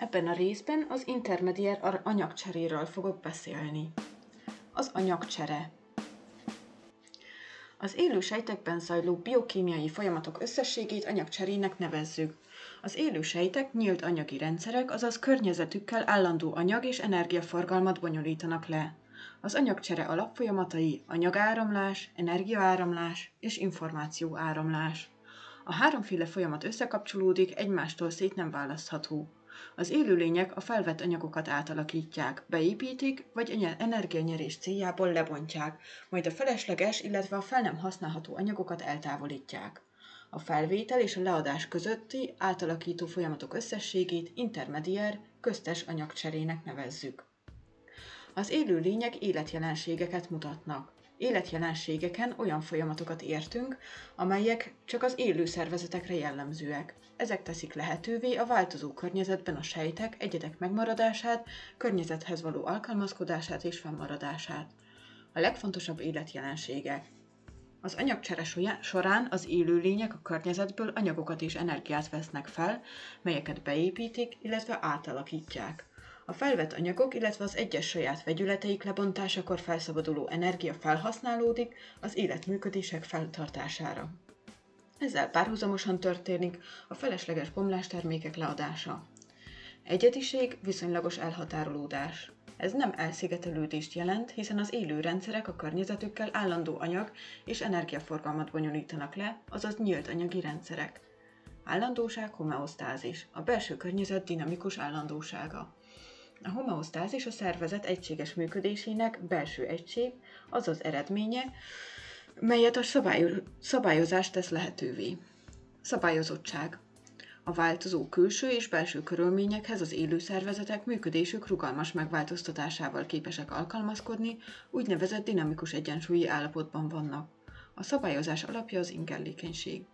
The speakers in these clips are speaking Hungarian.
Ebben a részben az intermediár anyagcseréről fogok beszélni. Az anyagcsere. Az élő sejtekben zajló biokémiai folyamatok összességét anyagcserének nevezzük. Az élő sejtek nyílt anyagi rendszerek, azaz környezetükkel állandó anyag és energiaforgalmat bonyolítanak le. Az anyagcsere alapfolyamatai anyagáramlás, energiaáramlás és információáramlás. A háromféle folyamat összekapcsolódik, egymástól szét nem választható. Az élőlények a felvett anyagokat átalakítják, beépítik, vagy energianyerés céljából lebontják, majd a felesleges, illetve a fel nem használható anyagokat eltávolítják. A felvétel és a leadás közötti átalakító folyamatok összességét intermediár, köztes anyagcserének nevezzük. Az élő lények életjelenségeket mutatnak. Életjelenségeken olyan folyamatokat értünk, amelyek csak az élő szervezetekre jellemzőek. Ezek teszik lehetővé a változó környezetben a sejtek, egyedek megmaradását, környezethez való alkalmazkodását és fennmaradását. A legfontosabb életjelenségek. Az anyagcsere során az élőlények a környezetből anyagokat és energiát vesznek fel, melyeket beépítik, illetve átalakítják. A felvett anyagok, illetve az egyes saját vegyületeik lebontásakor felszabaduló energia felhasználódik az életműködések feltartására. Ezzel párhuzamosan történik a felesleges bomlástermékek leadása. Egyediség, viszonylagos elhatárolódás. Ez nem elszigetelődést jelent, hiszen az élő rendszerek a környezetükkel állandó anyag és energiaforgalmat bonyolítanak le, azaz nyílt anyagi rendszerek. Állandóság, homeosztázis, a belső környezet dinamikus állandósága. A homeosztázis a szervezet egységes működésének belső egység, azaz eredménye, melyet a szabályozás tesz lehetővé. Szabályozottság. A változó külső és belső körülményekhez az élő szervezetek működésük rugalmas megváltoztatásával képesek alkalmazkodni, úgynevezett dinamikus egyensúlyi állapotban vannak. A szabályozás alapja az ingerlékenység.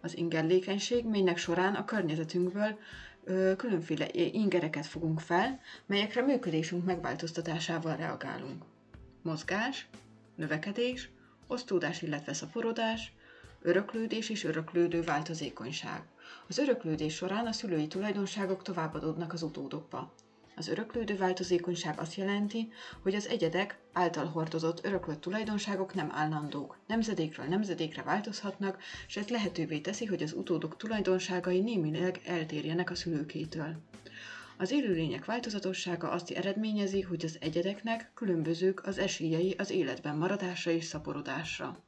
Az ingerlékenység, melynek során a környezetünkből különféle ingereket fogunk fel, melyekre működésünk megváltoztatásával reagálunk. Mozgás, növekedés, osztódás, illetve szaporodás, öröklődés és öröklődő változékonyság. Az öröklődés során a szülői tulajdonságok továbbadódnak az utódokba. Az öröklődő változékonyság azt jelenti, hogy az egyedek által hordozott öröklött tulajdonságok nem állandók, nemzedékről nemzedékre változhatnak, és ez lehetővé teszi, hogy az utódok tulajdonságai némileg eltérjenek a szülőkétől. Az élőlények változatossága azt eredményezi, hogy az egyedeknek különbözők az esélyei az életben maradásra és szaporodásra.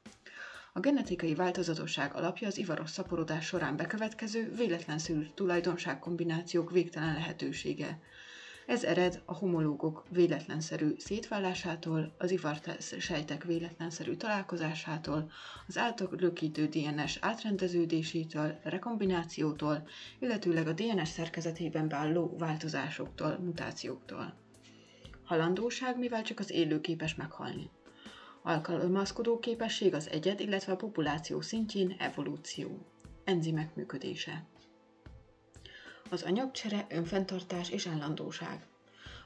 A genetikai változatosság alapja az ivaros szaporodás során bekövetkező véletlenszerű tulajdonságkombinációk végtelen lehetősége. Ez ered a homológok véletlenszerű szétválásától, az sejtek véletlenszerű találkozásától, az átalakítő DNS átrendeződésétől, rekombinációtól, illetőleg a DNS szerkezetében beálló változásoktól, mutációktól. Halandóság, mivel csak az élő képes meghalni. Alkalmazkodó képesség az egyed, illetve a populáció szintjén evolúció. Enzimek működése az anyagcsere, önfenntartás és állandóság.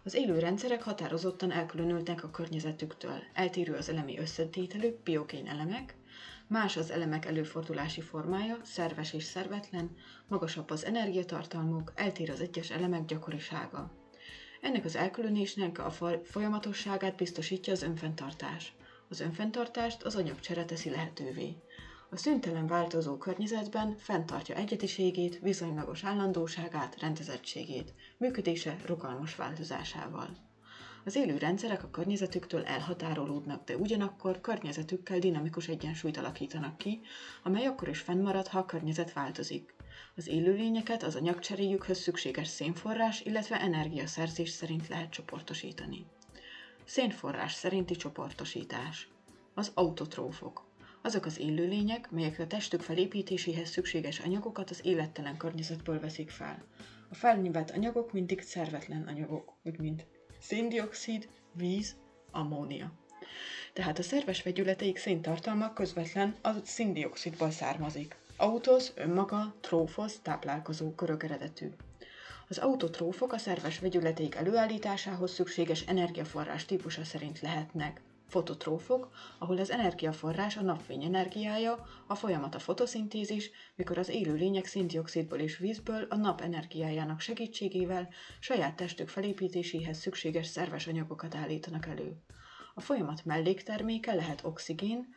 Az élő rendszerek határozottan elkülönültek a környezetüktől. Eltérő az elemi összetételük, biokén elemek, más az elemek előfordulási formája, szerves és szervetlen, magasabb az energiatartalmuk, eltér az egyes elemek gyakorisága. Ennek az elkülönésnek a folyamatosságát biztosítja az önfenntartás. Az önfenntartást az anyagcsere teszi lehetővé. A szüntelen változó környezetben fenntartja egyediségét, viszonylagos állandóságát, rendezettségét, működése rugalmas változásával. Az élő rendszerek a környezetüktől elhatárolódnak, de ugyanakkor környezetükkel dinamikus egyensúlyt alakítanak ki, amely akkor is fennmarad, ha a környezet változik. Az élőlényeket az anyagcseréjükhöz szükséges szénforrás, illetve energiaszerzés szerint lehet csoportosítani. Szénforrás szerinti csoportosítás. Az autotrófok azok az élőlények, melyek a testük felépítéséhez szükséges anyagokat az élettelen környezetből veszik fel. A felnyivelt anyagok mindig szervetlen anyagok, úgy mint széndiokszid, víz, ammónia. Tehát a szerves vegyületeik széntartalma közvetlen a széndiokszidból származik. Autosz, önmaga, trófosz, táplálkozó, körök eredetű. Az autotrófok a szerves vegyületeik előállításához szükséges energiaforrás típusa szerint lehetnek Fototrófok, ahol az energiaforrás a napfény energiája, a folyamat a fotoszintézis, mikor az élő lények széndiokszidból és vízből a nap energiájának segítségével saját testük felépítéséhez szükséges szerves anyagokat állítanak elő. A folyamat mellékterméke lehet oxigén,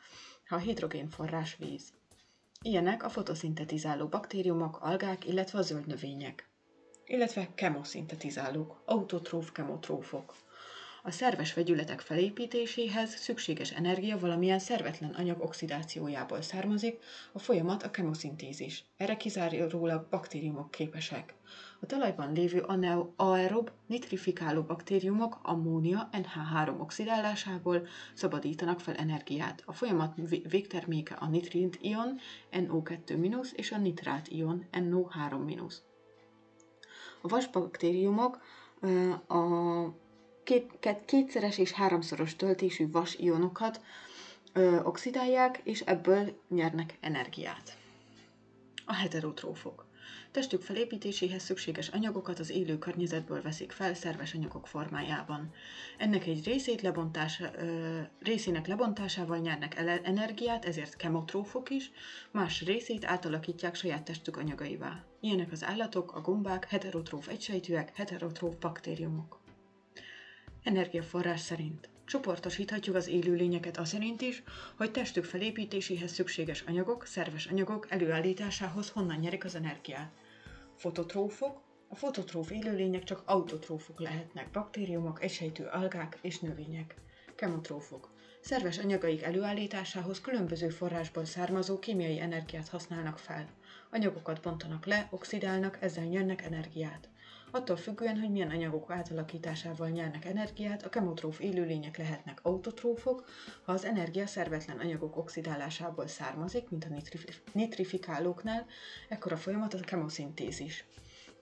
ha a hidrogénforrás víz. Ilyenek a fotoszintetizáló baktériumok, algák, illetve a zöld növények. Illetve kemoszintetizálók, autotróf kemotrófok. A szerves vegyületek felépítéséhez szükséges energia valamilyen szervetlen anyag oxidációjából származik, a folyamat a kemoszintézis. Erre kizárólag baktériumok képesek. A talajban lévő aerob nitrifikáló baktériumok ammónia NH3 oxidálásából szabadítanak fel energiát. A folyamat végterméke a nitrint ion NO2- és a nitrát ion NO3-. A vasbaktériumok a két, kétszeres és háromszoros töltésű vas ionokat ö, oxidálják, és ebből nyernek energiát. A heterotrófok. Testük felépítéséhez szükséges anyagokat az élő környezetből veszik fel szerves anyagok formájában. Ennek egy részét lebontása, ö, részének lebontásával nyernek energiát, ezért kemotrófok is, más részét átalakítják saját testük anyagaivá. Ilyenek az állatok, a gombák, heterotróf egysejtűek, heterotróf baktériumok. Energiaforrás szerint. Csoportosíthatjuk az élőlényeket az szerint is, hogy testük felépítéséhez szükséges anyagok, szerves anyagok előállításához honnan nyerik az energiát. Fototrófok. A fototróf élőlények csak autotrófok lehetnek, baktériumok, egysejtű algák és növények. Kemotrófok. Szerves anyagaik előállításához különböző forrásból származó kémiai energiát használnak fel. Anyagokat bontanak le, oxidálnak, ezzel nyernek energiát. Attól függően, hogy milyen anyagok átalakításával nyernek energiát, a kemotróf élőlények lehetnek autotrófok, ha az energia szervetlen anyagok oxidálásából származik, mint a nitrif- nitrifikálóknál, ekkor a folyamat a kemoszintézis.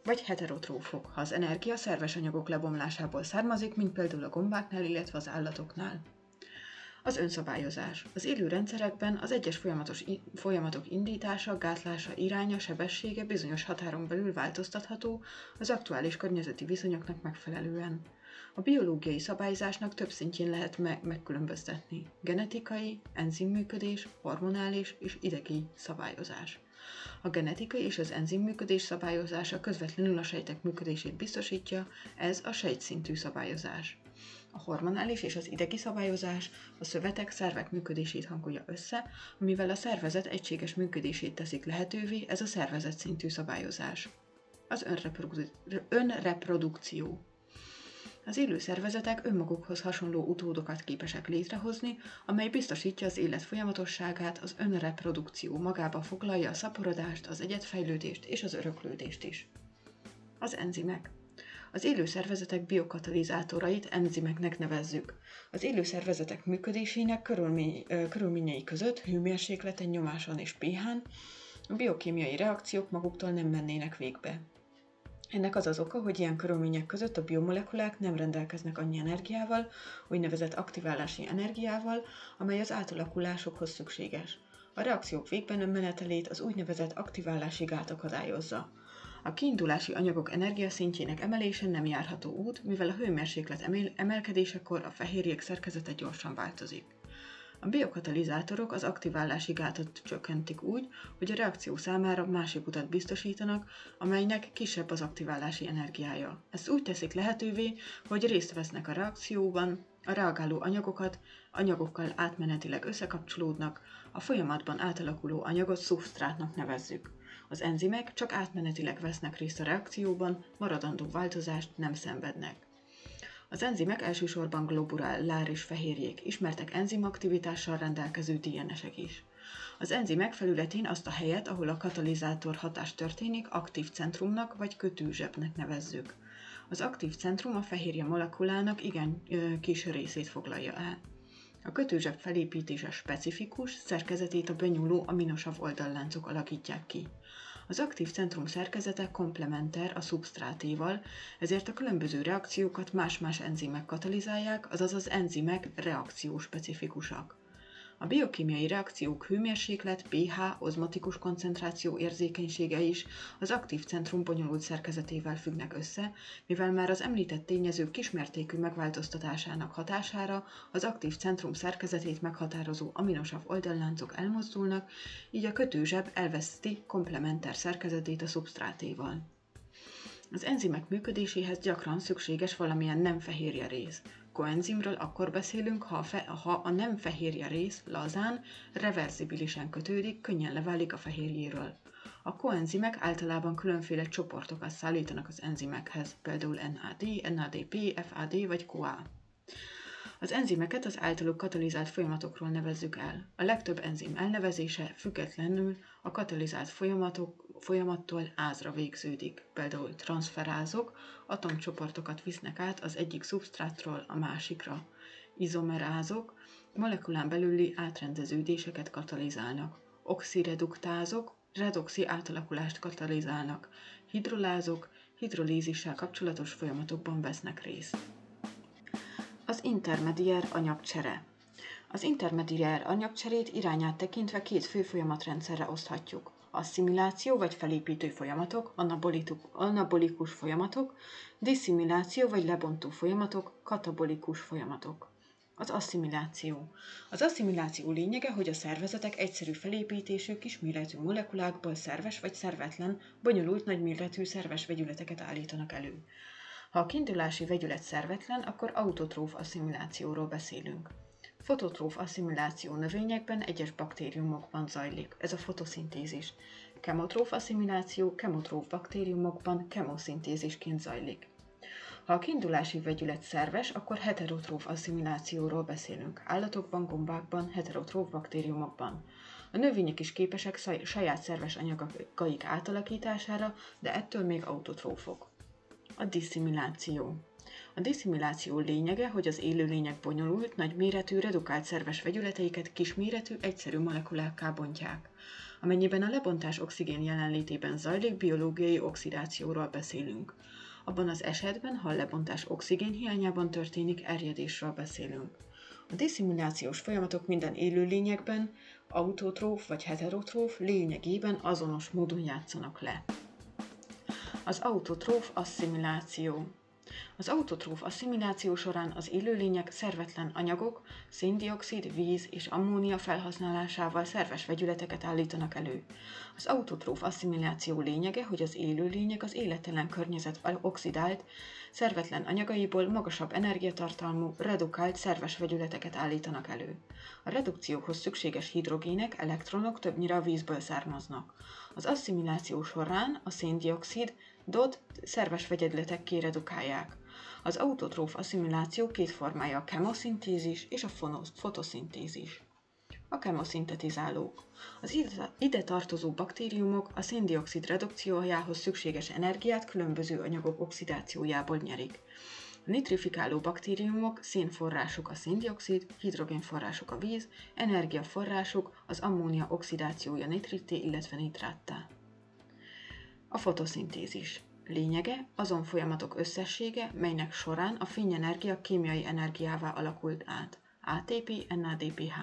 Vagy heterotrófok, ha az energia szerves anyagok lebomlásából származik, mint például a gombáknál, illetve az állatoknál. Az önszabályozás. Az élő rendszerekben az egyes folyamatos folyamatok indítása, gátlása, iránya, sebessége bizonyos határon belül változtatható az aktuális környezeti viszonyoknak megfelelően. A biológiai szabályzásnak több szintjén lehet me- megkülönböztetni. Genetikai, enzimműködés, hormonális és idegi szabályozás. A genetikai és az enzimműködés szabályozása közvetlenül a sejtek működését biztosítja, ez a sejtszintű szabályozás. A hormonális és az idegi szabályozás a szövetek, szervek működését hangolja össze, amivel a szervezet egységes működését teszik lehetővé, ez a szervezet szintű szabályozás. Az önreprodukció. Az élő szervezetek önmagukhoz hasonló utódokat képesek létrehozni, amely biztosítja az élet folyamatosságát, az önreprodukció magába foglalja a szaporodást, az egyetfejlődést és az öröklődést is. Az enzimek. Az élő szervezetek biokatalizátorait enzimeknek nevezzük. Az élő szervezetek működésének körülmény, körülményei között hőmérsékleten, nyomáson és pH-n a biokémiai reakciók maguktól nem mennének végbe. Ennek az az oka, hogy ilyen körülmények között a biomolekulák nem rendelkeznek annyi energiával, úgynevezett aktiválási energiával, amely az átalakulásokhoz szükséges. A reakciók végben menetelét az úgynevezett aktiválási gát akadályozza. A kiindulási anyagok energiaszintjének emelése nem járható út, mivel a hőmérséklet emelkedésekor a fehérjék szerkezete gyorsan változik. A biokatalizátorok az aktiválási gátat csökkentik úgy, hogy a reakció számára másik utat biztosítanak, amelynek kisebb az aktiválási energiája. Ezt úgy teszik lehetővé, hogy részt vesznek a reakcióban, a reagáló anyagokat anyagokkal átmenetileg összekapcsolódnak, a folyamatban átalakuló anyagot szubsztrátnak nevezzük. Az enzimek csak átmenetileg vesznek részt a reakcióban, maradandó változást nem szenvednek. Az enzimek elsősorban globuláris fehérjék, ismertek enzimaktivitással rendelkező DNS-ek is. Az enzimek felületén azt a helyet, ahol a katalizátor hatás történik, aktív centrumnak vagy kötőzsebnek nevezzük. Az aktív centrum a fehérje molekulának igen kis részét foglalja el. A kötőzseb felépítése specifikus, szerkezetét a benyúló aminosav oldalláncok alakítják ki. Az aktív centrum szerkezete komplementer a szubsztrátéval, ezért a különböző reakciókat más-más enzimek katalizálják, azaz az enzimek reakcióspecifikusak. A biokémiai reakciók hőmérséklet, pH, ozmotikus koncentráció érzékenysége is az aktív centrum bonyolult szerkezetével függnek össze, mivel már az említett tényezők kismértékű megváltoztatásának hatására az aktív centrum szerkezetét meghatározó aminosav oldalláncok elmozdulnak, így a kötőzseb elveszti komplementer szerkezetét a szubstrátéval. Az enzimek működéséhez gyakran szükséges valamilyen nem fehérje rész. Koenzimről akkor beszélünk, ha a, fe, ha a nem fehérje rész lazán, reverzibilisen kötődik, könnyen leválik a fehérjéről. A koenzimek általában különféle csoportokat szállítanak az enzimekhez, például NAD, NADP, FAD vagy CoA. Az enzimeket az általuk katalizált folyamatokról nevezzük el. A legtöbb enzim elnevezése függetlenül a katalizált folyamatok, folyamattól ázra végződik. Például transferázok atomcsoportokat visznek át az egyik szubstrátról a másikra. Izomerázok molekulán belüli átrendeződéseket katalizálnak. Oxireduktázok redoxi átalakulást katalizálnak. Hidrolázok hidrolízissel kapcsolatos folyamatokban vesznek részt. Az intermediár anyagcsere. Az intermediár anyagcserét irányát tekintve két fő folyamatrendszerre oszthatjuk. Asszimiláció vagy felépítő folyamatok, anabolikus folyamatok, disszimiláció vagy lebontó folyamatok, katabolikus folyamatok. Az asszimiláció. Az asszimiláció lényege, hogy a szervezetek egyszerű felépítésű kisméretű molekulákból szerves vagy szervetlen, bonyolult nagyméretű szerves vegyületeket állítanak elő. Ha a kiindulási vegyület szervetlen, akkor autotróf asszimilációról beszélünk. Fototróf asszimiláció növényekben egyes baktériumokban zajlik, ez a fotoszintézis. Kemotróf asszimiláció kemotróf baktériumokban kemoszintézisként zajlik. Ha a kiindulási vegyület szerves, akkor heterotróf asszimilációról beszélünk. Állatokban, gombákban, heterotróf baktériumokban. A növények is képesek saját szerves anyagaik átalakítására, de ettől még autotrófok. A disszimiláció. A disszimiláció lényege, hogy az élőlények bonyolult, nagyméretű, redukált szerves vegyületeiket kisméretű, egyszerű molekulákká bontják. Amennyiben a lebontás oxigén jelenlétében zajlik, biológiai oxidációról beszélünk. Abban az esetben, ha a lebontás oxigén hiányában történik, erjedésről beszélünk. A disszimilációs folyamatok minden élőlényekben, autotróf vagy heterotróf lényegében azonos módon játszanak le. Az autotróf asszimiláció az autotróf asszimiláció során az élőlények szervetlen anyagok, széndiokszid, víz és ammónia felhasználásával szerves vegyületeket állítanak elő. Az autotróf asszimiláció lényege, hogy az élőlények az életelen környezet oxidált, szervetlen anyagaiból magasabb energiatartalmú, redukált szerves vegyületeket állítanak elő. A redukcióhoz szükséges hidrogének, elektronok többnyire a vízből származnak. Az asszimiláció során a széndiokszid, DOT szerves vegyedletek kiredukálják. Az autotróf asszimiláció két formája a kemoszintézis és a fotoszintézis. A kemoszintetizálók. Az ide tartozó baktériumok a széndiokszid redukciójához szükséges energiát különböző anyagok oxidációjából nyerik. A nitrifikáló baktériumok szénforrásuk a széndiokszid, hidrogénforrásuk a víz, energiaforrásuk az ammónia oxidációja nitrité, illetve nitráttá. A fotoszintézis. Lényege azon folyamatok összessége, melynek során a fényenergia kémiai energiává alakult át. ATP, NADPH.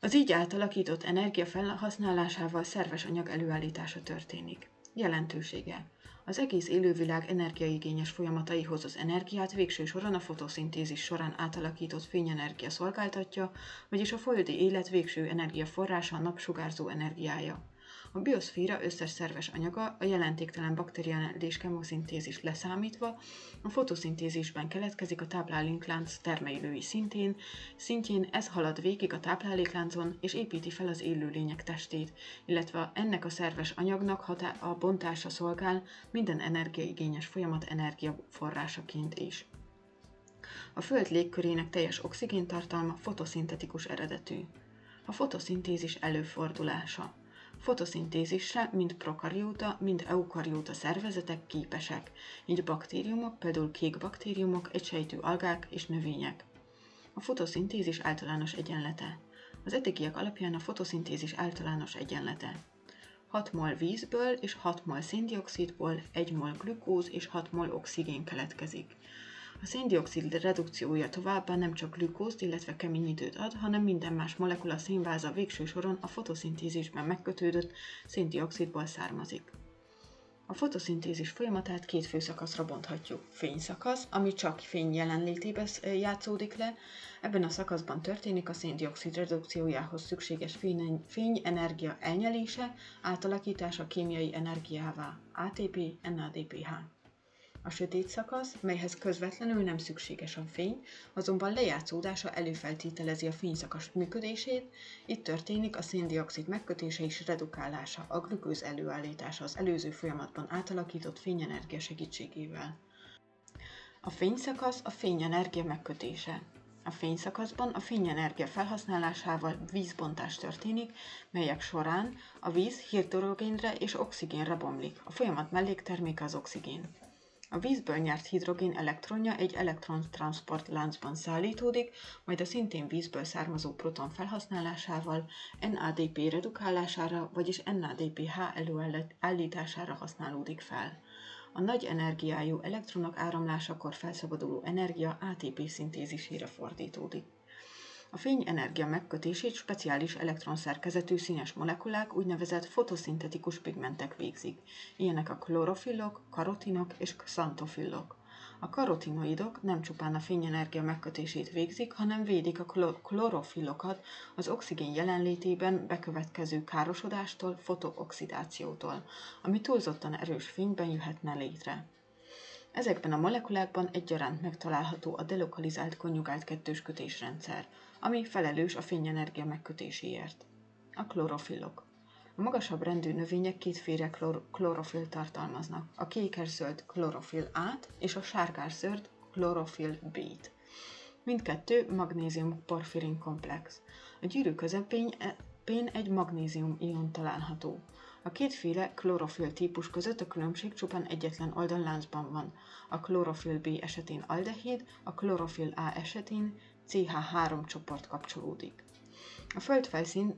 Az így átalakított energia felhasználásával szerves anyag előállítása történik. Jelentősége. Az egész élővilág energiaigényes folyamataihoz az energiát végső soron a fotoszintézis során átalakított fényenergia szolgáltatja, vagyis a földi élet végső energiaforrása a napsugárzó energiája. A bioszféra összes szerves anyaga, a jelentéktelen bakteriális kemoszintézis leszámítva, a fotoszintézisben keletkezik a tápláléklánc termelői szintén, szintjén ez halad végig a táplálékláncon és építi fel az élőlények testét, illetve ennek a szerves anyagnak hatá- a bontása szolgál minden energiaigényes folyamat energiaforrásaként is. A Föld légkörének teljes oxigéntartalma fotoszintetikus eredetű. A fotoszintézis előfordulása fotoszintézisre mind prokarióta, mind eukarióta szervezetek képesek, így baktériumok, például kék baktériumok, egysejtű algák és növények. A fotoszintézis általános egyenlete. Az eddigiek alapján a fotoszintézis általános egyenlete. 6 mol vízből és 6 mol széndiokszidból 1 mol glükóz és 6 mol oxigén keletkezik. A széndiokszid redukciója továbbá nem csak glükózt, illetve kemény időt ad, hanem minden más molekula szénváza végső soron a fotoszintézisben megkötődött széndiokszidból származik. A fotoszintézis folyamatát két fő szakaszra bonthatjuk. Fényszakasz, ami csak fény jelenlétében játszódik le. Ebben a szakaszban történik a széndiokszid redukciójához szükséges fény, fényenergia elnyelése, átalakítása kémiai energiává, ATP, NADPH. A sötét szakasz, melyhez közvetlenül nem szükséges a fény, azonban lejátszódása előfeltételezi a fényszakasz működését, itt történik a széndiokszid megkötése és redukálása, a glükóz előállítása az előző folyamatban átalakított fényenergia segítségével. A fényszakasz a fényenergia megkötése. A fényszakaszban a fényenergia felhasználásával vízbontás történik, melyek során a víz hidrogénre és oxigénre bomlik. A folyamat mellékterméke az oxigén. A vízből nyert hidrogén elektronja egy elektrontranszport láncban szállítódik, majd a szintén vízből származó proton felhasználásával NADP redukálására, vagyis NADPH előállítására használódik fel. A nagy energiájú elektronok áramlásakor felszabaduló energia ATP szintézisére fordítódik. A fényenergia megkötését speciális elektronszerkezetű színes molekulák, úgynevezett fotoszintetikus pigmentek végzik. Ilyenek a klorofillok, karotinok és xantofillok. A karotinoidok nem csupán a fényenergia megkötését végzik, hanem védik a klorofillokat az oxigén jelenlétében bekövetkező károsodástól, fotooxidációtól, ami túlzottan erős fényben jöhetne létre. Ezekben a molekulákban egyaránt megtalálható a delokalizált konjugált kettős kötésrendszer, ami felelős a fényenergia megkötéséért. A klorofillok. A magasabb rendű növények kétféle klor- klorofil tartalmaznak, a kékes-zöld klorofil át és a sárgás-zöld klorofil B-t. Mindkettő magnézium porfirin komplex. A gyűrű közepén egy magnézium ion található. A kétféle klorofil típus között a különbség csupán egyetlen oldalláncban van. A klorofil B esetén aldehid, a klorofil A esetén CH3 csoport kapcsolódik. A földfelszín,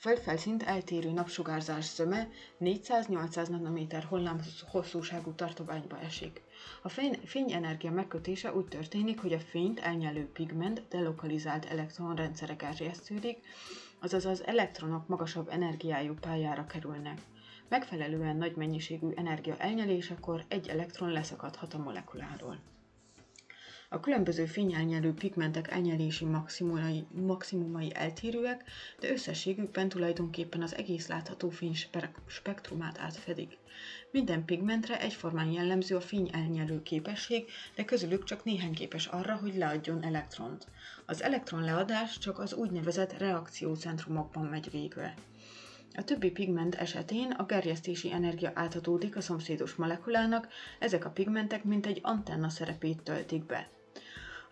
földfelszínt eltérő napsugárzás zöme 400-800 nanométer hullám hosszúságú tartományba esik. A fény, fényenergia megkötése úgy történik, hogy a fényt elnyelő pigment delokalizált elektronrendszerek erjesztődik, azaz az elektronok magasabb energiájú pályára kerülnek. Megfelelően nagy mennyiségű energia elnyelésekor egy elektron leszakadhat a molekuláról. A különböző fényelnyelő pigmentek elnyelési maximumai, maximumai eltérőek, de összességükben tulajdonképpen az egész látható fény spektrumát átfedik. Minden pigmentre egyformán jellemző a fény elnyelő képesség, de közülük csak néhány képes arra, hogy leadjon elektront. Az elektron leadás csak az úgynevezett reakciócentrumokban megy végbe. A többi pigment esetén a gerjesztési energia átadódik a szomszédos molekulának, ezek a pigmentek mint egy antenna szerepét töltik be.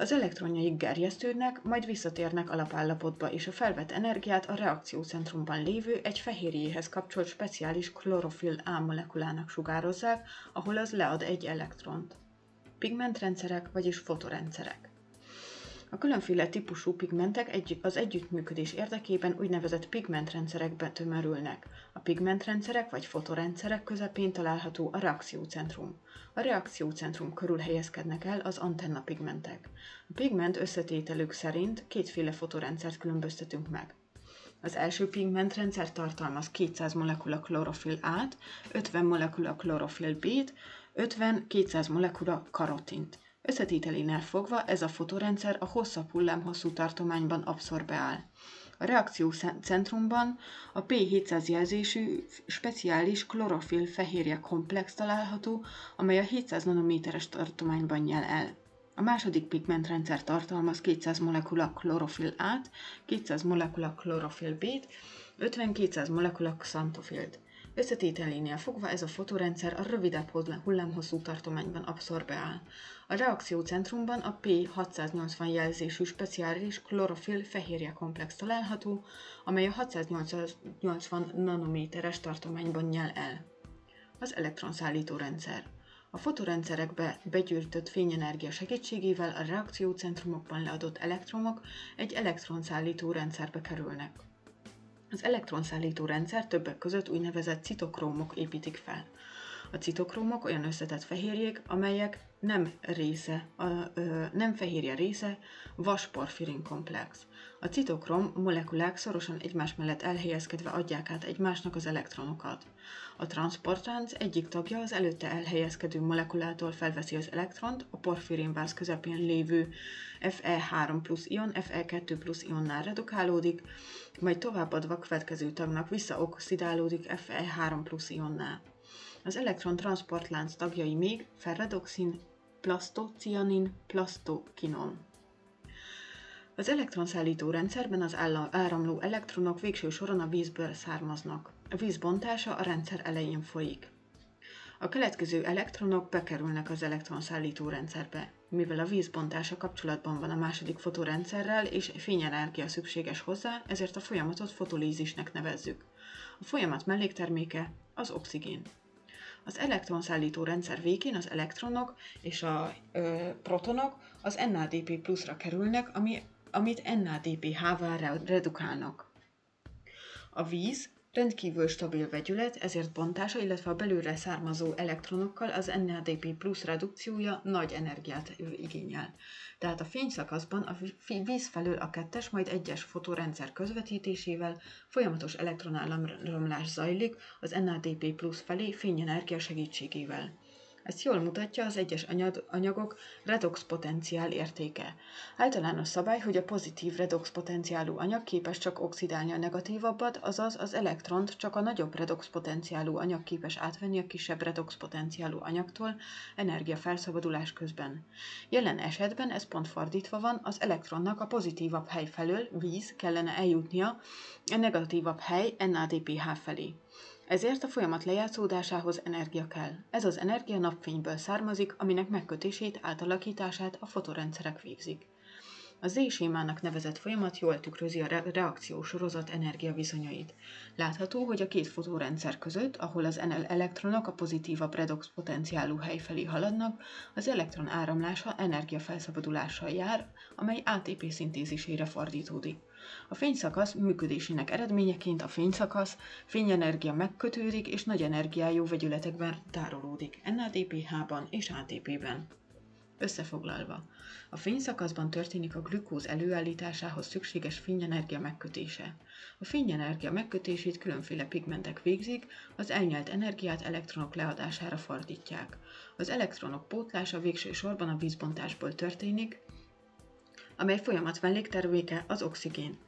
Az elektronjaik gerjesztődnek, majd visszatérnek alapállapotba, és a felvett energiát a reakciócentrumban lévő egy fehérjéhez kapcsolt speciális klorofil A molekulának sugározzák, ahol az lead egy elektront. Pigmentrendszerek, vagyis fotorendszerek. A különféle típusú pigmentek az együttműködés érdekében úgynevezett pigmentrendszerekbe tömörülnek. A pigmentrendszerek vagy fotorendszerek közepén található a reakciócentrum. A reakciócentrum körül helyezkednek el az antennapigmentek. A pigment összetételük szerint kétféle fotorendszert különböztetünk meg. Az első pigmentrendszer tartalmaz 200 molekula klorofil át, 50 molekula klorofil B-t, 50-200 molekula karotint. Összetételénél fogva ez a fotorendszer a hosszabb hullámhosszú tartományban abszorbál. A reakció centrumban a P700 jelzésű speciális klorofil fehérje komplex található, amely a 700 nanométeres tartományban nyel el. A második pigmentrendszer tartalmaz 200 molekula klorofil át, 200 molekula klorofil B-t, 50-200 molekula xantofilt. Összetételénél fogva ez a fotorendszer a rövidebb hullámhosszú tartományban abszorbál. A reakciócentrumban a P680 jelzésű speciális klorofil fehérje komplex található, amely a 680 nanométeres tartományban nyel el. Az elektronszállító rendszer. A fotorendszerekbe begyűjtött fényenergia segítségével a reakciócentrumokban leadott elektronok egy elektronszállító rendszerbe kerülnek. Az elektronszállító rendszer többek között úgynevezett citokrómok építik fel. A citokrómok olyan összetett fehérjék, amelyek nem része, a, ö, nem fehérje része, vasporfirin komplex. A citokrom molekulák szorosan egymás mellett elhelyezkedve adják át egymásnak az elektronokat. A transportránc egyik tagja az előtte elhelyezkedő molekulától felveszi az elektront, a porfirinváz közepén lévő Fe3 plusz ion Fe2 plusz ionnál redukálódik, majd továbbadva következő tagnak visszaoxidálódik Fe3 plusz ionnál. Az elektron transportlánc tagjai még ferredoxin, plastocianin, plastokinon. Az elektronszállító rendszerben az áramló elektronok végső soron a vízből származnak. A víz a rendszer elején folyik. A keletkező elektronok bekerülnek az elektronszállító rendszerbe. Mivel a víz bontása kapcsolatban van a második fotorendszerrel és fényenergia szükséges hozzá, ezért a folyamatot fotolízisnek nevezzük. A folyamat mellékterméke az oxigén. Az elektronszállító rendszer végén az elektronok és a ö, protonok az NADP pluszra kerülnek, ami, amit NADPH-vá redukálnak. A víz rendkívül stabil vegyület, ezért bontása, illetve a belülre származó elektronokkal az NADP plusz redukciója nagy energiát igényel. Tehát a fényszakaszban a víz felől a kettes, majd egyes fotorendszer közvetítésével folyamatos elektronállamromlás zajlik az NADP plusz felé fényenergia segítségével. Ezt jól mutatja az egyes anyagok redox potenciál értéke. Általános szabály, hogy a pozitív redox potenciálú anyag képes csak oxidálni a negatívabbat, azaz az elektront csak a nagyobb redox potenciálú anyag képes átvenni a kisebb redox potenciálú anyagtól energiafelszabadulás közben. Jelen esetben ez pont fordítva van, az elektronnak a pozitívabb hely felől, víz, kellene eljutnia, a negatívabb hely NADPH felé. Ezért a folyamat lejátszódásához energia kell. Ez az energia napfényből származik, aminek megkötését, átalakítását a fotorendszerek végzik. A Z-sémának nevezett folyamat jól tükrözi a re- reakciósorozat energiaviszonyait. Látható, hogy a két fotórendszer között, ahol az elektronok a pozitívabb redox potenciálú hely felé haladnak, az elektron áramlása energiafelszabbadulással jár, amely ATP szintézisére fordítódik. A fényszakasz működésének eredményeként a fényszakasz fényenergia megkötődik és nagy energiájú vegyületekben tárolódik NADPH-ban és ATP-ben. Összefoglalva, a fényszakaszban történik a glükóz előállításához szükséges fényenergia megkötése. A fényenergia megkötését különféle pigmentek végzik, az elnyelt energiát elektronok leadására fordítják. Az elektronok pótlása végső sorban a vízbontásból történik, amely folyamat mellékterméke az oxigén.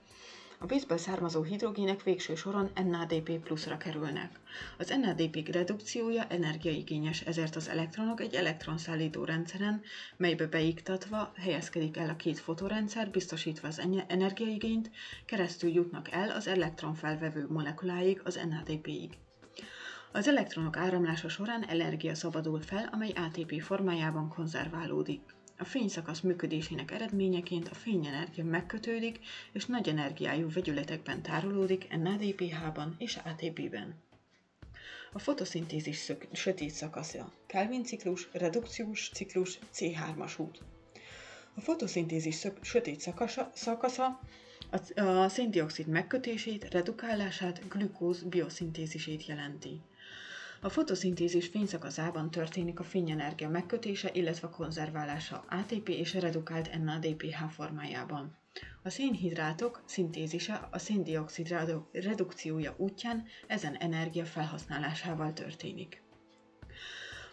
A vízből származó hidrogének végső soron NADP pluszra kerülnek. Az NADP redukciója energiaigényes, ezért az elektronok egy elektronszállító rendszeren, melybe beiktatva helyezkedik el a két fotorendszer, biztosítva az energiaigényt, keresztül jutnak el az elektronfelvevő molekuláig, az NADP-ig. Az elektronok áramlása során energia szabadul fel, amely ATP formájában konzerválódik. A fényszakasz működésének eredményeként a fényenergia megkötődik, és nagy energiájú vegyületekben tárolódik NADPH-ban és ATP-ben. A fotoszintézis szök, sötét szakasza. Kelvin ciklus, redukciós ciklus, C3-as út. A fotoszintézis szök, sötét szakasa, szakasza a, a széndiokszid megkötését, redukálását, glükóz bioszintézisét jelenti. A fotoszintézis fényszakaszában történik a fényenergia megkötése, illetve konzerválása ATP és redukált NADPH formájában. A szénhidrátok szintézise a széndiokszid redukciója útján ezen energia felhasználásával történik.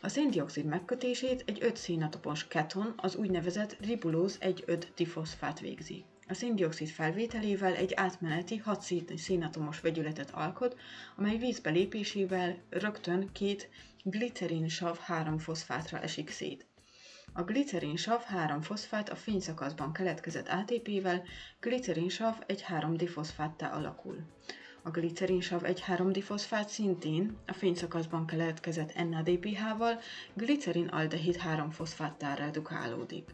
A széndiokszid megkötését egy 5 szénatopos keton, az úgynevezett ribulóz 1,5 difoszfát végzi. A széndiokszid felvételével egy átmeneti 6 szénatomos vegyületet alkot, amely vízbe lépésével rögtön két glicerin-sav 3-foszfátra esik szét. A glicerin-sav 3-foszfát a fényszakaszban keletkezett ATP-vel, glicerin-sav egy 3-difoszfáttá alakul. A glicerin-sav egy 3-difoszfát szintén a fényszakaszban keletkezett NADPH-val glicerin-aldehid 3-foszfáttá redukálódik.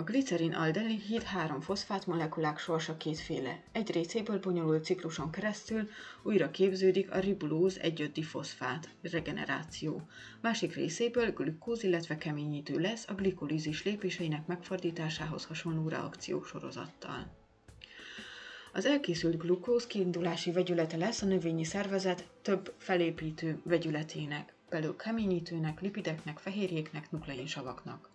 A glicerin aldehid három foszfát molekulák sorsa kétféle. Egy részéből bonyolult cikluson keresztül újra képződik a ribulóz 1 difoszfát, regeneráció. Másik részéből glükóz, illetve keményítő lesz a glikolízis lépéseinek megfordításához hasonló reakciósorozattal. Az elkészült glukóz kiindulási vegyülete lesz a növényi szervezet több felépítő vegyületének. belül keményítőnek, lipideknek, fehérjéknek, nukleinsavaknak.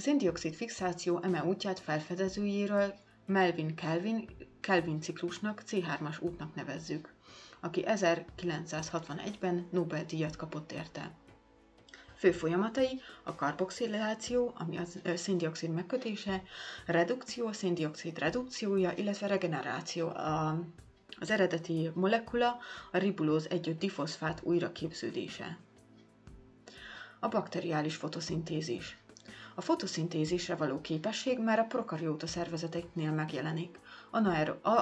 A széndiokszid fixáció eme útját felfedezőjéről Melvin Kelvin, Kelvin ciklusnak C3-as útnak nevezzük, aki 1961-ben Nobel-díjat kapott érte. Fő folyamatai a karboxiláció, ami a széndiokszid megkötése, redukció, a széndiokszid redukciója, illetve regeneráció, a, az eredeti molekula, a ribulóz 1 difoszfát újraképződése. A bakteriális fotoszintézis. A fotoszintézisre való képesség már a prokarióta szervezeteknél megjelenik.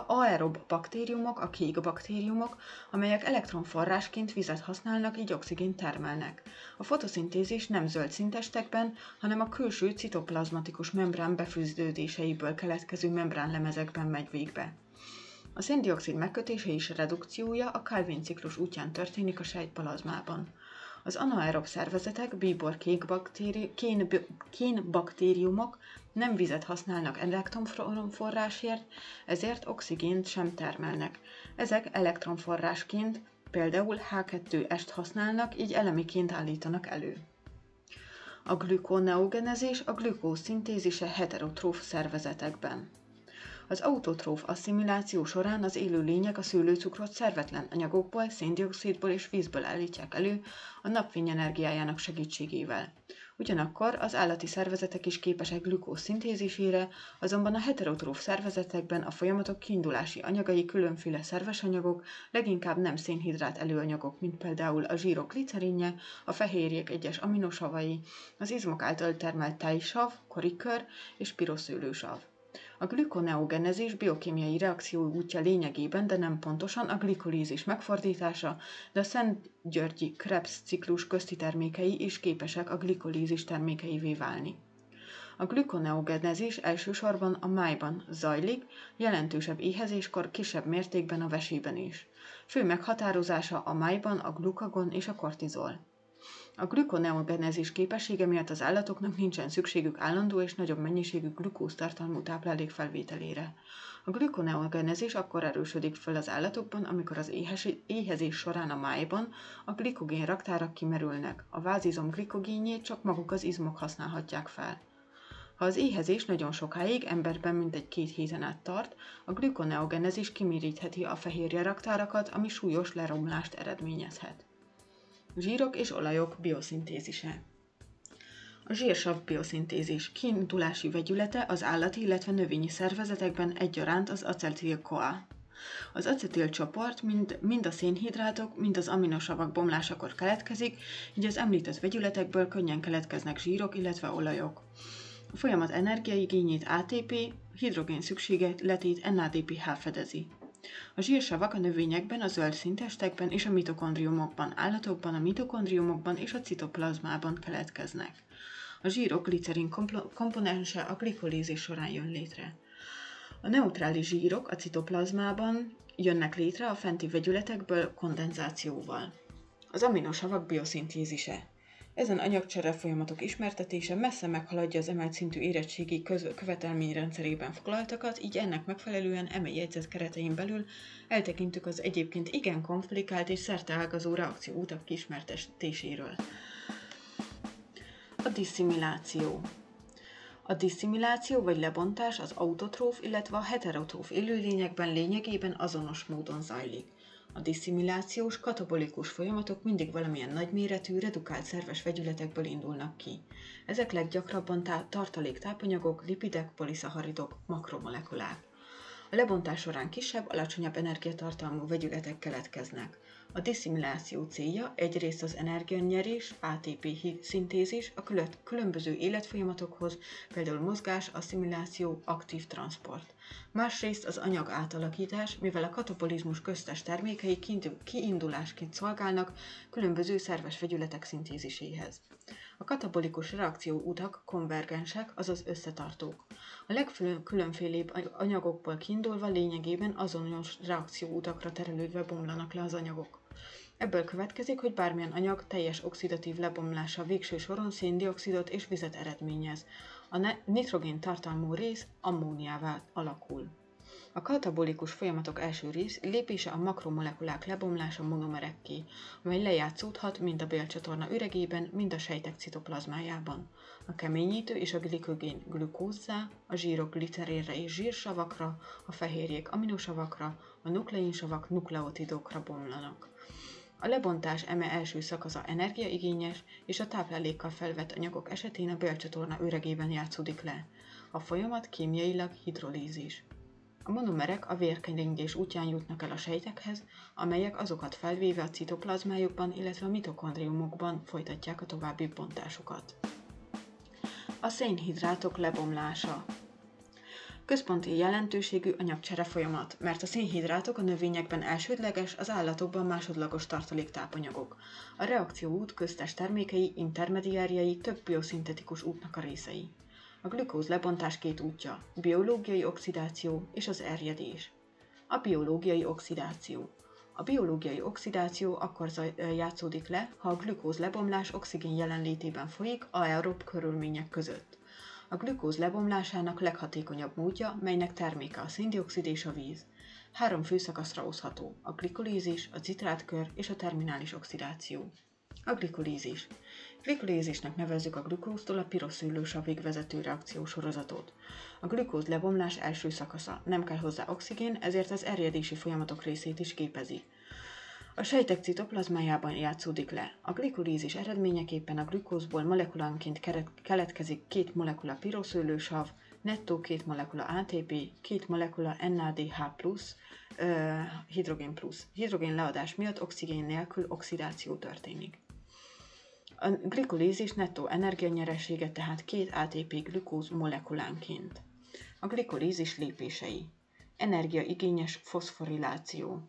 Aerob baktériumok, a kék baktériumok, amelyek elektronforrásként vizet használnak, így oxigént termelnek. A fotoszintézis nem zöld szintestekben, hanem a külső citoplazmatikus membrán befűzdődéseiből keletkező membránlemezekben megy végbe. A széndiokszid megkötése és redukciója a Calvin ciklus útján történik a sejtplazmában. Az anaerob szervezetek, bíbor kén, kén baktériumok nem vizet használnak elektronforrásért, ezért oxigént sem termelnek. Ezek elektronforrásként például H2-est használnak, így elemiként állítanak elő. A glükoneogenezés a glükóz szintézise heterotróf szervezetekben. Az autotróf asszimiláció során az élő lények a szőlőcukrot szervetlen anyagokból, széndiokszidból és vízből állítják elő a napfény energiájának segítségével. Ugyanakkor az állati szervezetek is képesek glükóz szintézisére, azonban a heterotróf szervezetekben a folyamatok kiindulási anyagai különféle szerves anyagok, leginkább nem szénhidrát előanyagok, mint például a zsírok glicerinje, a fehérjék egyes aminosavai, az izmok által termelt tejsav, korikör és piroszőlősav. A glükoneogenezis biokémiai reakció útja lényegében, de nem pontosan a glikolízis megfordítása, de a Szent Györgyi Krebs ciklus közti termékei is képesek a glikolízis termékeivé válni. A glükoneogenezis elsősorban a májban zajlik, jelentősebb éhezéskor kisebb mértékben a vesében is. Fő meghatározása a májban a glukagon és a kortizol. A glükoneogenezis képessége miatt az állatoknak nincsen szükségük állandó és nagyobb mennyiségű glukóz tartalmú táplálék felvételére. A glükoneogenezis akkor erősödik fel az állatokban, amikor az éhezés során a májban a glikogén raktárak kimerülnek. A vázizom glikogénjét csak maguk az izmok használhatják fel. Ha az éhezés nagyon sokáig, emberben mintegy két héten át tart, a glükoneogenezis kimérítheti a fehérje raktárakat, ami súlyos leromlást eredményezhet. Zsírok és olajok bioszintézise. A zsírsav bioszintézis kiindulási vegyülete az állati, illetve növényi szervezetekben egyaránt az acetil-CoA. Az acetil csoport mind, mind a szénhidrátok, mind az aminosavak bomlásakor keletkezik, így az említett vegyületekből könnyen keletkeznek zsírok, illetve olajok. A folyamat energiaigényét ATP, hidrogén szükségletét NADPH fedezi. A zsírsavak a növényekben, a zöld szintestekben és a mitokondriumokban, állatokban, a mitokondriumokban és a citoplazmában keletkeznek. A zsírok glicerin komponense a glikolízis során jön létre. A neutrális zsírok a citoplazmában jönnek létre a fenti vegyületekből kondenzációval. Az aminosavak bioszintézise. Ezen anyagcsere folyamatok ismertetése messze meghaladja az emelt szintű érettségi követelményrendszerében foglaltakat, így ennek megfelelően eme jegyzet keretein belül eltekintük az egyébként igen komplikált és szerteágazó reakcióutak kismertetéséről. A disszimiláció a disszimiláció vagy lebontás az autotróf, illetve a heterotróf élőlényekben lényegében azonos módon zajlik. A disszimilációs katabolikus folyamatok mindig valamilyen nagyméretű, redukált szerves vegyületekből indulnak ki. Ezek leggyakrabban tá- tartalék tápanyagok, lipidek, poliszaharidok, makromolekulák. A lebontás során kisebb, alacsonyabb energiatartalmú vegyületek keletkeznek. A disszimiláció célja egyrészt az energianyerés, ATP szintézis a különböző életfolyamatokhoz, például mozgás, asszimiláció, aktív transport. Másrészt az anyag átalakítás, mivel a katabolizmus köztes termékei kiindulásként szolgálnak különböző szerves vegyületek szintéziséhez. A katabolikus reakció utak konvergensek, azaz összetartók. A legkülönfélébb anyagokból kiindulva lényegében azonos reakcióutakra terelődve bomlanak le az anyagok. Ebből következik, hogy bármilyen anyag teljes oxidatív lebomlása végső soron széndiokszidot és vizet eredményez. A nitrogén tartalmú rész ammóniává alakul. A katabolikus folyamatok első rész lépése a makromolekulák lebomlása monomerekké, amely lejátszódhat mind a bélcsatorna üregében, mind a sejtek citoplazmájában. A keményítő és a glikogén glükózzá, a zsírok glicerénre és zsírsavakra, a fehérjék aminosavakra, a nukleinsavak nukleotidokra bomlanak. A lebontás eme első szakasza energiaigényes, és a táplálékkal felvett anyagok esetén a bélcsatorna üregében játszódik le. A folyamat kémiailag hidrolízis. A monomerek a vérkeringés útján jutnak el a sejtekhez, amelyek azokat felvéve a citoplazmájukban, illetve a mitokondriumokban folytatják a további bontásukat. A szénhidrátok lebomlása Központi jelentőségű anyagcsere folyamat, mert a szénhidrátok a növényekben elsődleges, az állatokban másodlagos tartaléktápanyagok. A reakcióút köztes termékei, intermediárjai több bioszintetikus útnak a részei. A glükóz lebontás két útja, biológiai oxidáció és az erjedés. A biológiai oxidáció. A biológiai oxidáció akkor játszódik le, ha a glükóz lebomlás oxigén jelenlétében folyik aerob körülmények között. A glükóz lebomlásának leghatékonyabb módja, melynek terméke a széndiokszid és a víz. Három főszakaszra osztható, a glikolízis, a citrátkör és a terminális oxidáció. A glikolízis. Glikolézisnek nevezzük a glükóztól a piroszűlősavig vezető reakciósorozatot. A glükóz lebomlás első szakasza, nem kell hozzá oxigén, ezért az erjedési folyamatok részét is képezi. A sejtek citoplazmájában játszódik le. A glikolízis eredményeképpen a glükózból molekulánként keletkezik két molekula piroszőlősav, nettó két molekula ATP, két molekula NADH+, hidrogén plusz. Hidrogén leadás miatt oxigén nélkül oxidáció történik. A glikolízis nettó energianyeresége tehát két ATP glükóz molekulánként. A glikolízis lépései. Energiaigényes foszforiláció.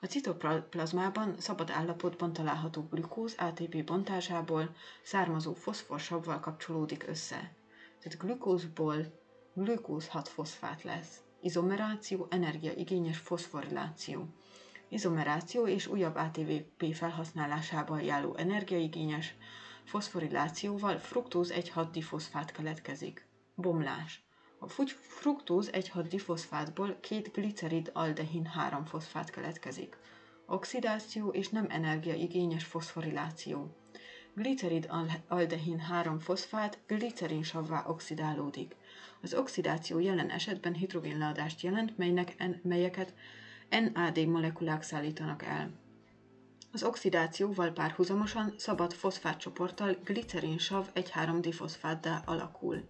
A citoplazmában szabad állapotban található glükóz ATP bontásából származó foszforsavval kapcsolódik össze. Tehát glükózból glükóz 6 foszfát lesz. Izomeráció, energiaigényes foszforiláció izomeráció és újabb ATVP felhasználásával járó energiaigényes foszforilációval fruktóz 1,6 difoszfát keletkezik. Bomlás. A fruktóz 1,6 difoszfátból két glicerid aldehin 3 foszfát keletkezik. Oxidáció és nem energiaigényes foszforiláció. Glicerid aldehin 3 foszfát glicerinsavvá oxidálódik. Az oxidáció jelen esetben hidrogénleadást jelent, melynek, melyeket NAD molekulák szállítanak el. Az oxidációval párhuzamosan szabad foszfátcsoporttal glicerinsav 1,3-difoszfáddá alakul.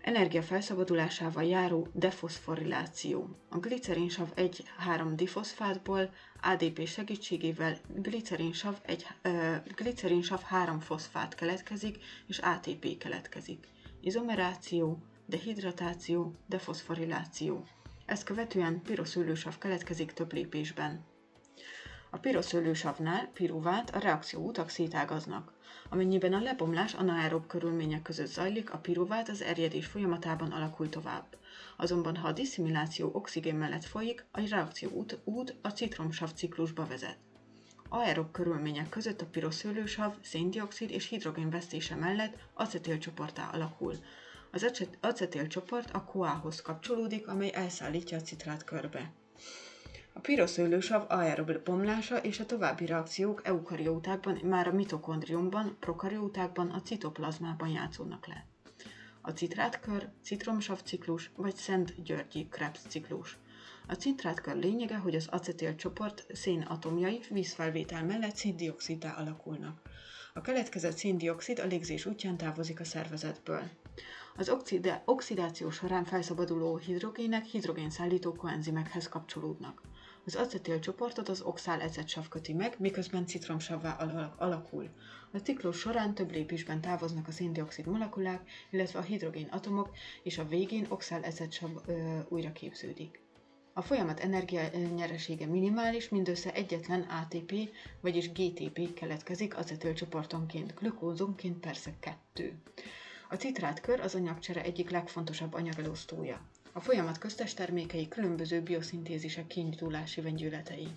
Energia felszabadulásával járó defoszforiláció. A glicerinsav 1,3-difoszfátból ADP segítségével glicerinsav, egy, uh, glicerinsav 3 foszfát keletkezik, és ATP keletkezik. Izomeráció, dehidratáció, defoszforiláció. Ezt követően piroszőlősav keletkezik több lépésben. A piroszőlősavnál, piruvát, a reakcióutak szétágaznak. Amennyiben a lebomlás anaerob körülmények között zajlik, a piruvát az erjedés folyamatában alakul tovább. Azonban ha a disszimiláció oxigén mellett folyik, a reakció út, út a citromsav ciklusba vezet. Aerob körülmények között a piroszőlősav, széndiokszid és hidrogén vesztése mellett acetélcsoportá alakul, az acetil csoport a koához kapcsolódik, amely elszállítja a citrát körbe. A piroszőlősav aerob bomlása és a további reakciók eukariótákban, már a mitokondriumban, prokariótákban, a citoplazmában játszódnak le. A citrátkör, citromsav ciklus vagy Szent Györgyi Krebs ciklus. A citrátkör lényege, hogy az acetil csoport szén atomjai vízfelvétel mellett széndiokszidá alakulnak. A keletkezett széndiokszid a légzés útján távozik a szervezetből. Az oxide, oxidáció során felszabaduló hidrogének hidrogénszállító koenzimekhez kapcsolódnak. Az acetil csoportot az oxál ecetsav köti meg, miközben citromsavvá alakul. A ciklus során több lépésben távoznak a széndiokszid molekulák, illetve a hidrogén atomok, és a végén oxál ecetsav újra képződik. A folyamat energianyeresége minimális, mindössze egyetlen ATP, vagyis GTP keletkezik acetylcsoportonként, glükózonként persze kettő. A citrátkör az anyagcsere egyik legfontosabb anyagelosztója. A folyamat köztes termékei különböző bioszintézisek kiindulási vegyületei.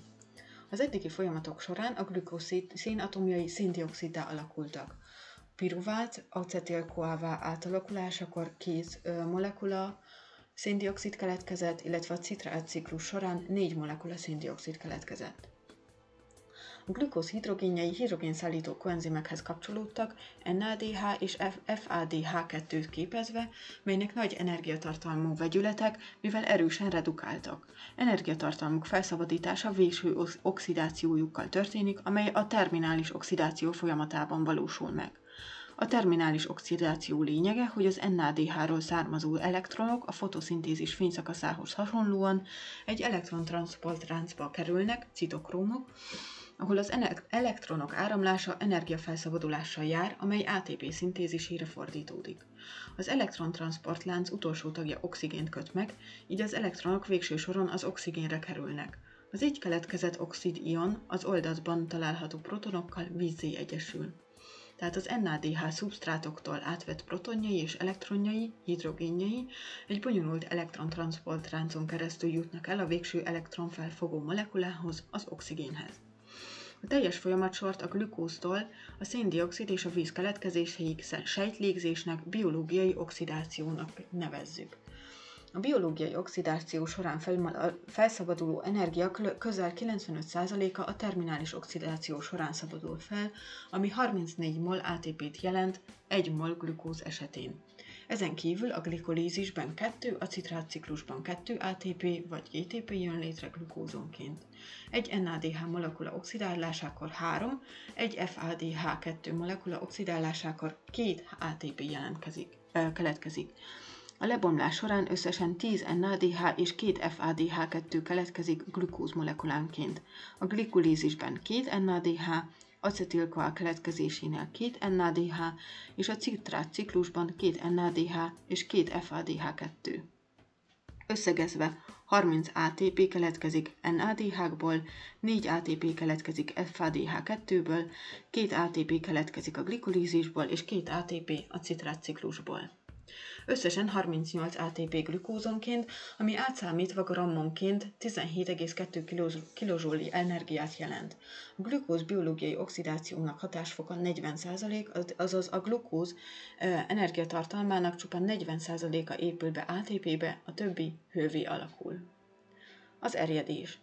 Az eddigi folyamatok során a glükószid szénatomjai széndioksziddá alakultak. Piruvát acetylkoává átalakulásakor két molekula széndiokszid keletkezett, illetve a citrát ciklus során 4 molekula széndiokszid keletkezett. A glükóz hidrogénjei hidrogénszállító koenzimekhez kapcsolódtak, NADH és FADH2-t képezve, melynek nagy energiatartalmú vegyületek, mivel erősen redukáltak. Energiatartalmuk felszabadítása véső oxidációjukkal történik, amely a terminális oxidáció folyamatában valósul meg. A terminális oxidáció lényege, hogy az NADH-ról származó elektronok a fotoszintézis fényszakaszához hasonlóan egy elektrontranszportráncba kerülnek, citokrómok, ahol az elektronok áramlása energiafelszabbadulással jár, amely ATP szintézisére fordítódik. Az elektrontranszportlánc utolsó tagja oxigént köt meg, így az elektronok végső soron az oxigénre kerülnek. Az így keletkezett oxid-ion az oldatban található protonokkal vízzé egyesül. Tehát az NADH szubstrátoktól átvett protonjai és elektronjai, hidrogénjai egy bonyolult elektrontranszportráncon keresztül jutnak el a végső elektronfelfogó molekulához, az oxigénhez. A teljes folyamatsort a glükóztól a széndiokszid és a víz keletkezéséig sejtlégzésnek, biológiai oxidációnak nevezzük. A biológiai oxidáció során felszabaduló energia közel 95%-a a terminális oxidáció során szabadul fel, ami 34 mol ATP-t jelent 1 mol glükóz esetén. Ezen kívül a glikolízisben 2, a citrátciklusban 2 ATP vagy GTP jön létre glukózonként. Egy NADH molekula oxidálásakor 3, egy FADH2 molekula oxidálásakor 2 ATP jelentkezik, keletkezik. A lebomlás során összesen 10 NADH és 2 FADH2 keletkezik glukóz molekulánként. A glikolízisben 2 NADH, acetilkoál keletkezésénél 2 NADH és a citrát ciklusban 2 NADH és 2 FADH2. Összegezve 30 ATP keletkezik NADH-ból, 4 ATP keletkezik FADH2-ből, 2 ATP keletkezik a glikolízisból és 2 ATP a citrát ciklusból összesen 38 ATP glükózonként, ami átszámítva grammonként 17,2 kJ energiát jelent. A glükóz biológiai oxidációnak hatásfoka 40%, azaz a glukóz energiatartalmának csupán 40%-a épül be ATP-be, a többi hővé alakul. Az erjedés.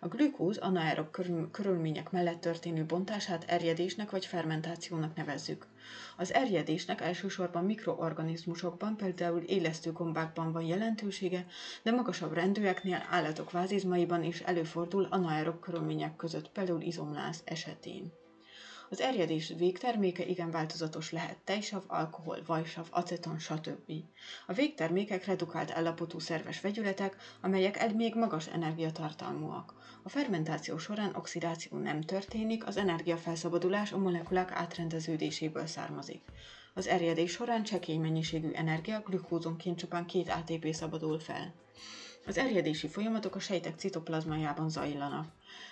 A glükóz anaerob körülmények mellett történő bontását erjedésnek vagy fermentációnak nevezzük. Az erjedésnek elsősorban mikroorganizmusokban, például élesztő gombákban van jelentősége, de magasabb rendűeknél állatok vázizmaiban is előfordul anaerob körülmények között, például izomláz esetén. Az erjedés végterméke igen változatos lehet, tejsav, alkohol, vajsav, aceton, stb. A végtermékek redukált állapotú szerves vegyületek, amelyek egy még magas energiatartalmúak. A fermentáció során oxidáció nem történik, az energiafelszabadulás a molekulák átrendeződéséből származik. Az erjedés során csekély mennyiségű energia glükózonként csupán két ATP szabadul fel. Az erjedési folyamatok a sejtek citoplazmájában zajlanak.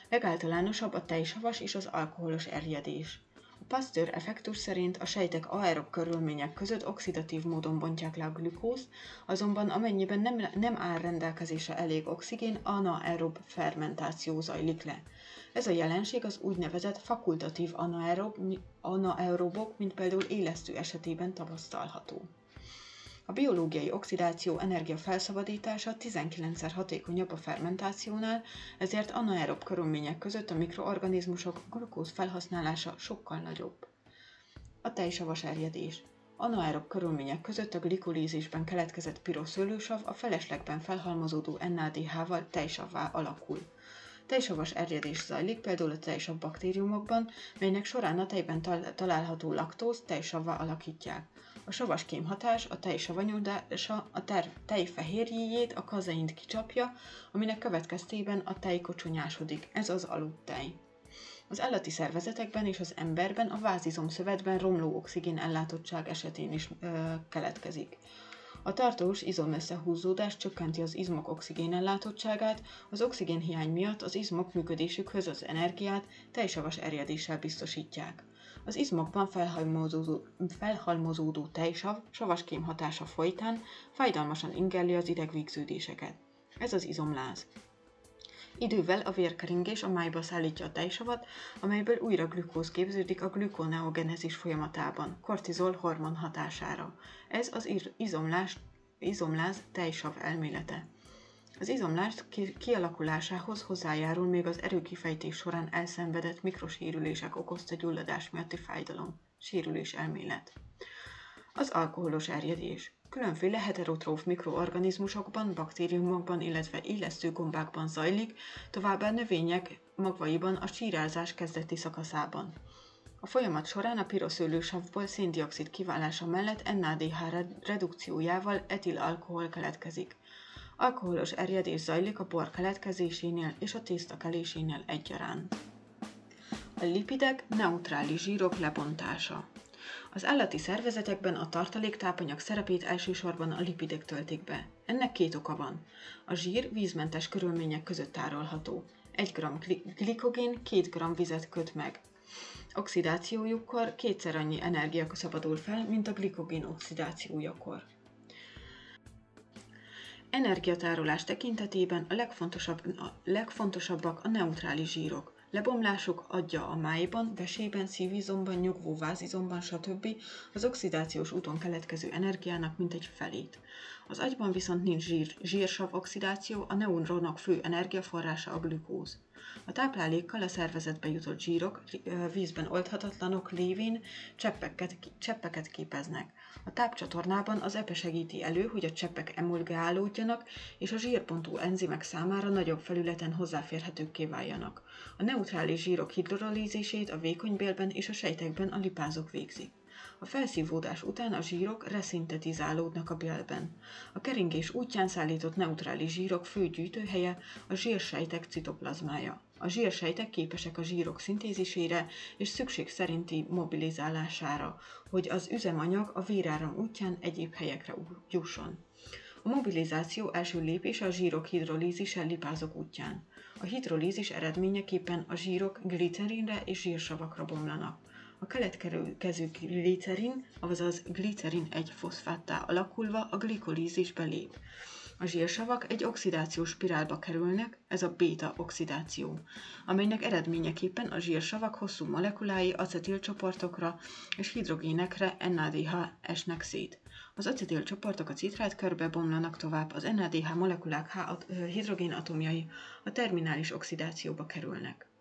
Legáltalánosabb a tejsavas és az alkoholos erjedés. A Pasteur effektus szerint a sejtek aerob körülmények között oxidatív módon bontják le a glükózt, azonban amennyiben nem, nem áll rendelkezésre elég oxigén, anaerob fermentáció zajlik le. Ez a jelenség az úgynevezett fakultatív anaerob, anaerobok, mint például élesztő esetében tapasztalható. A biológiai oxidáció energia felszabadítása 19-szer hatékonyabb a fermentációnál, ezért anaerob körülmények között a mikroorganizmusok glukóz felhasználása sokkal nagyobb. A tejsavas erjedés. Anaerob körülmények között a glikolízisben keletkezett piroszőlősav a feleslegben felhalmozódó NADH-val tejsavvá alakul. Tejsavas erjedés zajlik például a tejsav baktériumokban, melynek során a tejben található laktóz tejsavvá alakítják. A savas kémhatás a tej savanyúdása a ter tej fehérjéjét, a kazeint kicsapja, aminek következtében a tej kocsonyásodik. Ez az aludtej. Az állati szervezetekben és az emberben a vázizom szövetben romló oxigén ellátottság esetén is ö, keletkezik. A tartós izom összehúzódás csökkenti az izmok oxigén ellátottságát, az oxigénhiány miatt az izmok működésükhöz az energiát tejsavas erjedéssel biztosítják. Az izmokban felhalmozódó, felhalmozódó tejsav savaském hatása folytán fájdalmasan ingerli az idegvégződéseket. Ez az izomláz. Idővel a vérkeringés a májba szállítja a tejsavat, amelyből újra glükóz képződik a glükoneogenezis folyamatában, kortizol hormon hatására. Ez az izomlást Izomláz tejsav elmélete. Az izomlás kialakulásához hozzájárul még az erőkifejtés során elszenvedett mikrosérülések okozta gyulladás miatti fájdalom, sérülés elmélet. Az alkoholos erjedés. Különféle heterotróf mikroorganizmusokban, baktériumokban, illetve illesztő gombákban zajlik, továbbá növények magvaiban a sírázás kezdeti szakaszában. A folyamat során a piroszőlősavból széndiokszid kiválása mellett NADH redukciójával etilalkohol keletkezik. Alkoholos erjedés zajlik a bor keletkezésénél és a tészta kelésénél egyaránt. A lipidek neutrális zsírok lebontása. Az állati szervezetekben a tartaléktápanyag szerepét elsősorban a lipidek töltik be. Ennek két oka van. A zsír vízmentes körülmények között tárolható. 1 g glikogén 2 g vizet köt meg. Oxidációjukkor kétszer annyi energia szabadul fel, mint a glikogén oxidációjakor. Energiatárolás tekintetében a, legfontosabb, a legfontosabbak a neutrális zsírok. Lebomlásuk adja a májban, vesében, szívizomban, nyugvó vázizomban, stb. az oxidációs úton keletkező energiának mintegy felét. Az agyban viszont nincs zsír, zsírsav oxidáció, a neuronok fő energiaforrása a glükóz. A táplálékkal a szervezetbe jutott zsírok vízben oldhatatlanok lévén cseppeket, cseppeket képeznek. A tápcsatornában az epe segíti elő, hogy a cseppek emulgálódjanak, és a zsírpontú enzimek számára nagyobb felületen hozzáférhetőkké váljanak. A neutrális zsírok hidrolízisét a vékonybélben és a sejtekben a lipázok végzik. A felszívódás után a zsírok reszintetizálódnak a bélben. A keringés útján szállított neutrális zsírok fő gyűjtőhelye a zsírsejtek citoplazmája. A zsírsejtek képesek a zsírok szintézisére és szükség szerinti mobilizálására, hogy az üzemanyag a véráram útján egyéb helyekre jusson. A mobilizáció első lépése a zsírok hidrolízise lipázok útján. A hidrolízis eredményeképpen a zsírok glicerinre és zsírsavakra bomlanak. A keletkező glicerin, azaz glicerin egy foszfáttá alakulva a glikolízisbe lép. A zsírsavak egy oxidációs spirálba kerülnek, ez a beta-oxidáció, amelynek eredményeképpen a zsírsavak hosszú molekulái acetilcsoportokra és hidrogénekre NADH esnek szét. Az acetilcsoportok a citrát körbe bomlanak tovább, az NADH molekulák hidrogén atomjai a terminális oxidációba kerülnek.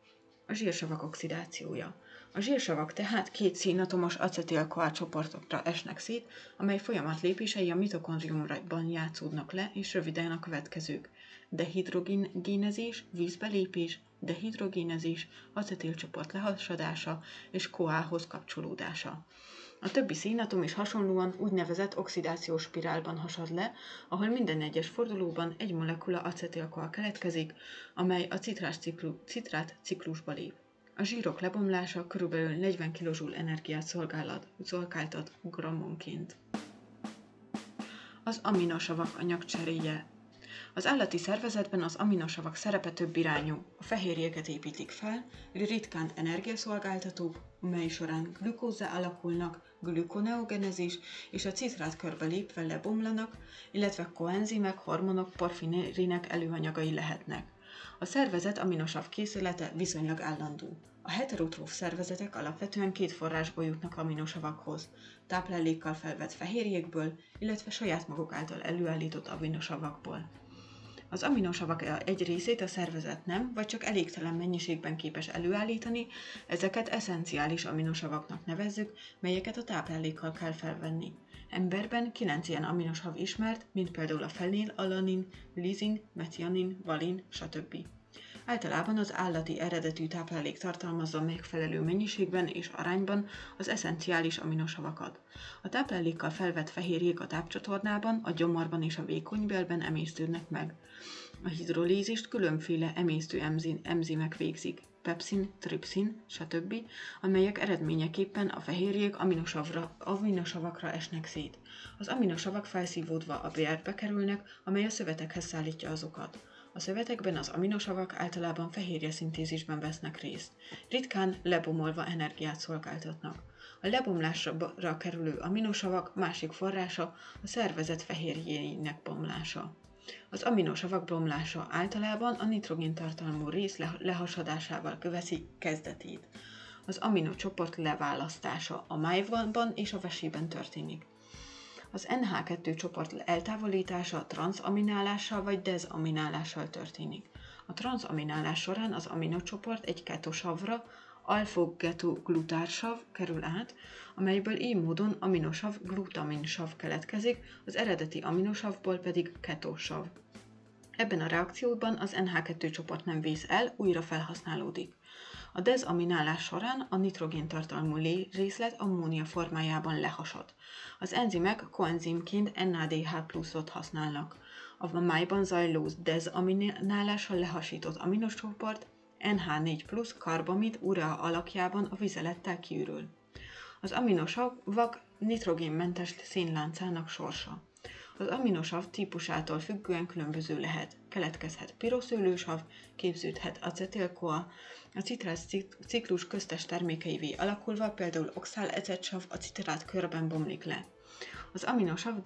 A zsírsavak oxidációja. A zsírsavak tehát két színatomos acetil csoportokra esnek szét, amely folyamat lépései a mitokondriumban játszódnak le, és röviden a következők. Dehidrogénezés, vízbelépés, dehidrogénezés, acetilcsoport lehasadása és koához kapcsolódása. A többi színatom is hasonlóan úgynevezett oxidációs spirálban hasad le, ahol minden egyes fordulóban egy molekula acetilkoa keletkezik, amely a citrás ciklu, citrát ciklusba lép. A zsírok lebomlása körülbelül 40 kJ energiát szolgálat, szolgáltat grammonként. Az aminosavak anyagcseréje az állati szervezetben az aminosavak szerepe több irányú. A fehérjéket építik fel, ritkán energiaszolgáltatók, mely során glükózzá alakulnak, glükoneogenezis és a citrát körbe lépve lebomlanak, illetve koenzimek, hormonok, porfirinek előanyagai lehetnek. A szervezet aminosav készülete viszonylag állandó. A heterotróf szervezetek alapvetően két forrásból jutnak aminosavakhoz, táplálékkal felvett fehérjékből, illetve saját maguk által előállított aminosavakból. Az aminosavak egy részét a szervezet nem, vagy csak elégtelen mennyiségben képes előállítani, ezeket eszenciális aminosavaknak nevezzük, melyeket a táplálékkal kell felvenni. Emberben 9 ilyen aminosav ismert, mint például a fenél, alanin, lizin, metionin, valin, stb. Általában az állati eredetű táplálék tartalmazza megfelelő mennyiségben és arányban az eszenciális aminosavakat. A táplálékkal felvett fehérjék a tápcsatornában, a gyomorban és a vékonybélben emésztődnek meg. A hidrolízist különféle emésztő enzim, enzimek végzik, pepszin, tripszin, stb., amelyek eredményeképpen a fehérjék aminosavra, aminosavakra esnek szét. Az aminosavak felszívódva a bérbe kerülnek, amely a szövetekhez szállítja azokat. A szövetekben az aminosavak általában fehérje szintézisben vesznek részt. Ritkán lebomolva energiát szolgáltatnak. A lebomlásra kerülő aminosavak másik forrása a szervezet fehérjéinek bomlása. Az aminosavak bomlása általában a nitrogéntartalmú rész lehasadásával követi kezdetét. Az aminocsoport leválasztása a májban és a vesében történik. Az NH2 csoport eltávolítása transzaminálással vagy dezaminálással történik. A tranzaminálás során az aminocsoport egy ketosavra, alfogetoglutársav kerül át, amelyből így módon aminosav glutaminsav keletkezik, az eredeti aminosavból pedig ketosav. Ebben a reakcióban az NH2 csoport nem vész el, újra felhasználódik. A dezaminálás során a nitrogéntartalmú részlet ammónia formájában lehasad. Az enzimek koenzimként NADH pluszot használnak. A májban zajló dezaminálással lehasított aminocsoport NH4 plusz karbamid urea alakjában a vizelettel kiürül. Az aminosavak nitrogénmentes szénláncának sorsa. Az aminosav típusától függően különböző lehet. Keletkezhet piroszőlősav, képződhet acetil-koa, a citrás ciklus köztes termékeivé alakulva, például oxálecetsav a citrát körben bomlik le. Az aminosav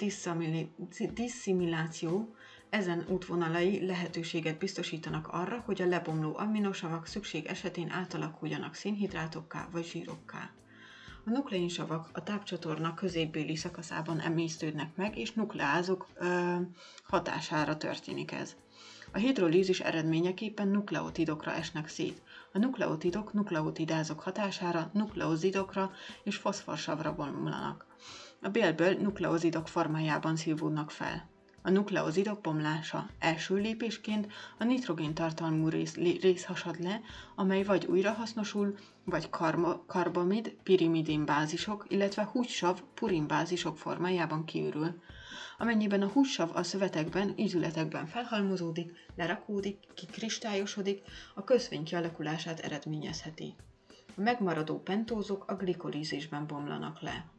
disszimiláció ezen útvonalai lehetőséget biztosítanak arra, hogy a lebomló aminosavak szükség esetén átalakuljanak szénhidrátokká vagy zsírokká. A nukleinsavak a tápcsatorna középbéli szakaszában emésztődnek meg, és nukleázok ö, hatására történik ez. A hidrolízis eredményeképpen nukleotidokra esnek szét. A nukleotidok nukleotidázok hatására nukleozidokra és foszforsavra bomlanak. A bélből nukleozidok formájában szívódnak fel. A nukleozidok bomlása első lépésként a nitrogén tartalmú rész, rész hasad le, amely vagy újrahasznosul, vagy karma, karbamid, pirimidin bázisok, illetve hússav, purin bázisok formájában kiürül. Amennyiben a hússav a szövetekben, ízületekben felhalmozódik, lerakódik, kikristályosodik, a közvény kialakulását eredményezheti. A megmaradó pentózok a glikolízisben bomlanak le.